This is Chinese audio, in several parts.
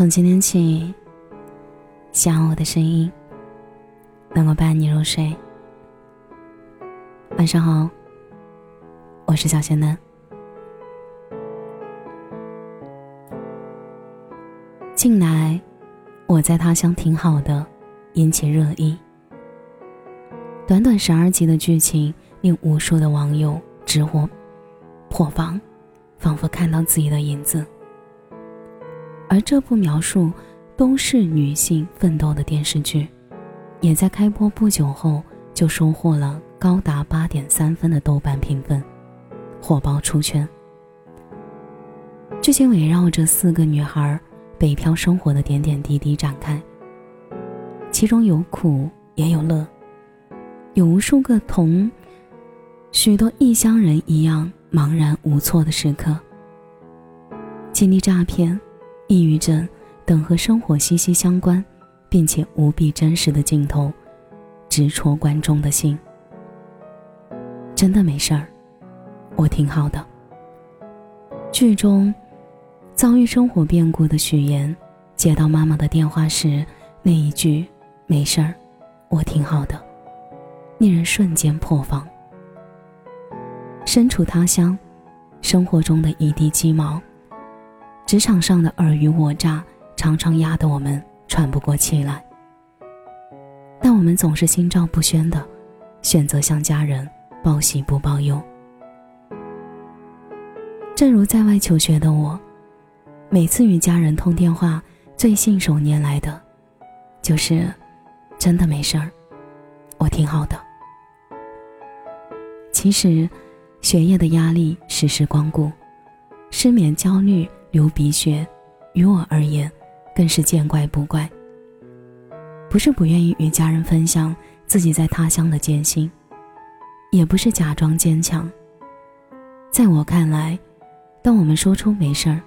从今天起，希望我的声音能够伴你入睡。晚上好，我是小仙嫩。近来，我在他乡挺好的，引起热议。短短十二集的剧情，令无数的网友直呼破防，仿佛看到自己的影子。而这部描述都市女性奋斗的电视剧，也在开播不久后就收获了高达八点三分的豆瓣评分，火爆出圈。剧情围绕着四个女孩北漂生活的点点滴滴展开，其中有苦也有乐，有无数个同许多异乡人一样茫然无措的时刻，经历诈骗。抑郁症等和生活息息相关，并且无比真实的镜头，直戳观众的心。真的没事儿，我挺好的。剧中，遭遇生活变故的许岩，接到妈妈的电话时，那一句“没事儿，我挺好的”，令人瞬间破防。身处他乡，生活中的一地鸡毛。职场上的尔虞我诈，常常压得我们喘不过气来。但我们总是心照不宣的，选择向家人报喜不报忧。正如在外求学的我，每次与家人通电话，最信手拈来的，就是“真的没事儿，我挺好的”。其实，学业的压力时时光顾，失眠、焦虑。流鼻血，于我而言，更是见怪不怪。不是不愿意与家人分享自己在他乡的艰辛，也不是假装坚强。在我看来，当我们说出“没事儿，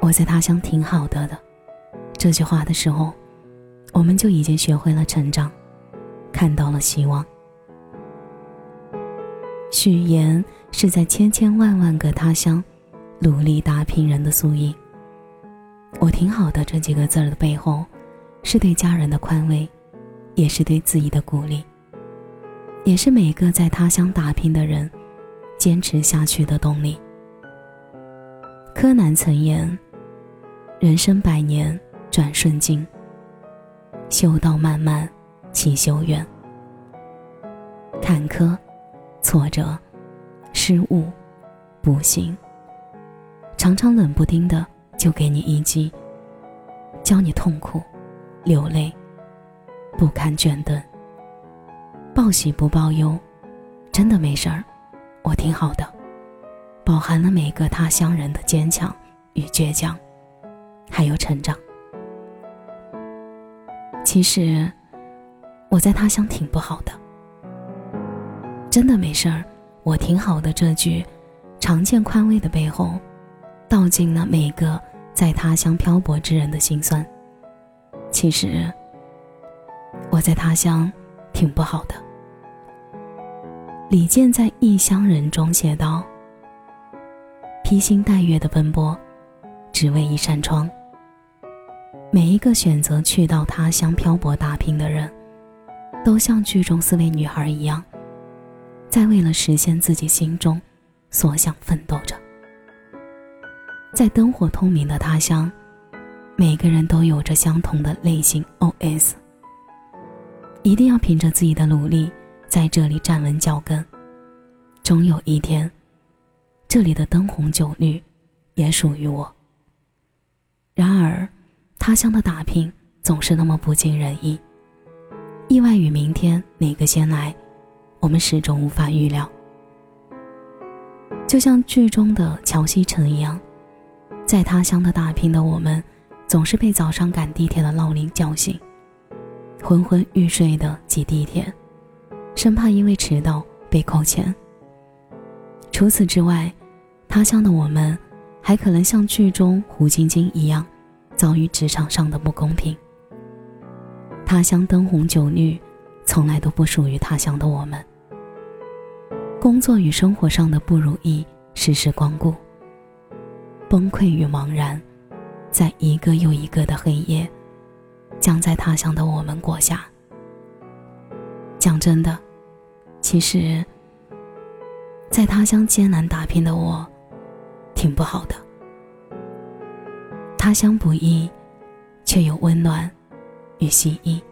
我在他乡挺好的”的这句话的时候，我们就已经学会了成长，看到了希望。许言是在千千万万个他乡。努力打拼人的缩影。我挺好的这几个字的背后，是对家人的宽慰，也是对自己的鼓励，也是每个在他乡打拼的人坚持下去的动力。柯南曾言：“人生百年转瞬间，修道漫漫其修远。坎坷、挫折、失误、不幸。”常常冷不丁的就给你一击，教你痛苦、流泪、不堪倦顿。报喜不报忧，真的没事儿，我挺好的。饱含了每个他乡人的坚强与倔强，还有成长。其实，我在他乡挺不好的。真的没事儿，我挺好的。这句常见宽慰的背后。道尽了每个在他乡漂泊之人的心酸。其实，我在他乡挺不好的。李健在《异乡人》中写道：“披星戴月的奔波，只为一扇窗。”每一个选择去到他乡漂泊打拼的人，都像剧中四位女孩一样，在为了实现自己心中所想奋斗着。在灯火通明的他乡，每个人都有着相同的内心 OS。一定要凭着自己的努力，在这里站稳脚跟。终有一天，这里的灯红酒绿，也属于我。然而，他乡的打拼总是那么不尽人意，意外与明天哪个先来，我们始终无法预料。就像剧中的乔西城一样。在他乡的打拼的我们，总是被早上赶地铁的闹铃叫醒，昏昏欲睡的挤地铁，生怕因为迟到被扣钱。除此之外，他乡的我们，还可能像剧中胡晶晶一样，遭遇职场上的不公平。他乡灯红酒绿，从来都不属于他乡的我们。工作与生活上的不如意，时时光顾。崩溃与茫然，在一个又一个的黑夜，将在他乡的我们过下。讲真的，其实，在他乡艰难打拼的我，挺不好的。他乡不易，却有温暖与心意。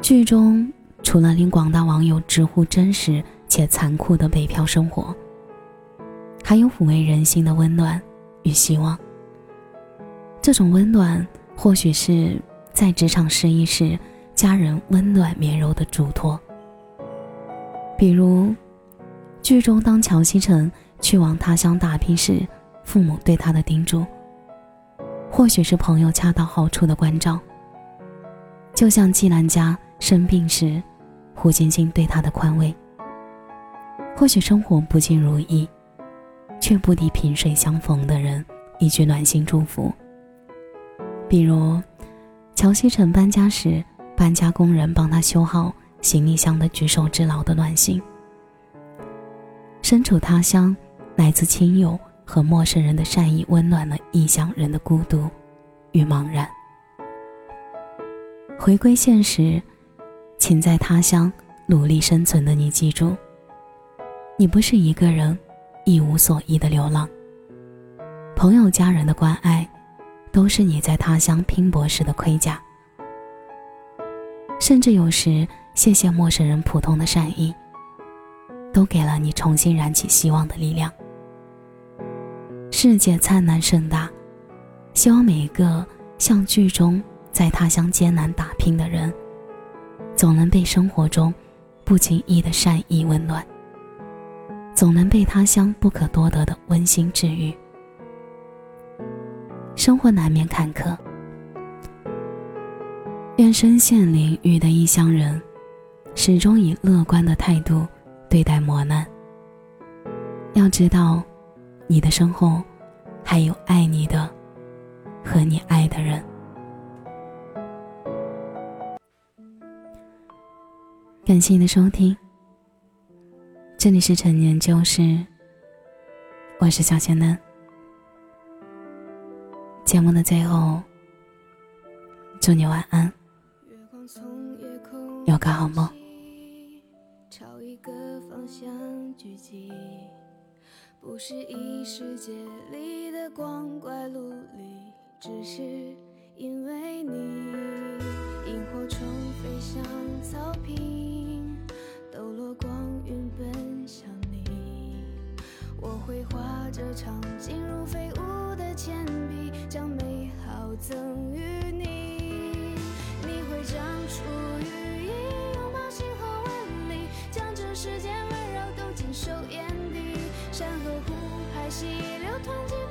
剧中除了令广大网友直呼真实且残酷的北漂生活，还有抚慰人心的温暖与希望。这种温暖，或许是在职场失意时家人温暖绵柔的嘱托。比如，剧中当乔西成去往他乡打拼时，父母对他的叮嘱。或许是朋友恰到好处的关照，就像季兰家生病时，胡晶晶对他的宽慰。或许生活不尽如意，却不敌萍水相逢的人一句暖心祝福。比如，乔西晨搬家时，搬家工人帮他修好行李箱的举手之劳的暖心。身处他乡，来自亲友。和陌生人的善意温暖了异乡人的孤独与茫然。回归现实，请在他乡努力生存的你记住，你不是一个人一无所依的流浪。朋友家人的关爱，都是你在他乡拼搏时的盔甲。甚至有时，谢谢陌生人普通的善意，都给了你重新燃起希望的力量。世界灿烂盛大，希望每一个像剧中在他乡艰难打拼的人，总能被生活中不经意的善意温暖，总能被他乡不可多得的温馨治愈。生活难免坎坷，愿身陷囹圄的异乡人，始终以乐观的态度对待磨难。要知道。你的身后，还有爱你的和你爱的人。感谢你的收听，这里是陈年旧事，我是小仙嫩。节目的最后，祝你晚安，有个好梦。朝一个方向聚集不是异世界里的光怪陆离，只是因为你。世间温柔都尽收眼底。山河湖海，溪流湍急。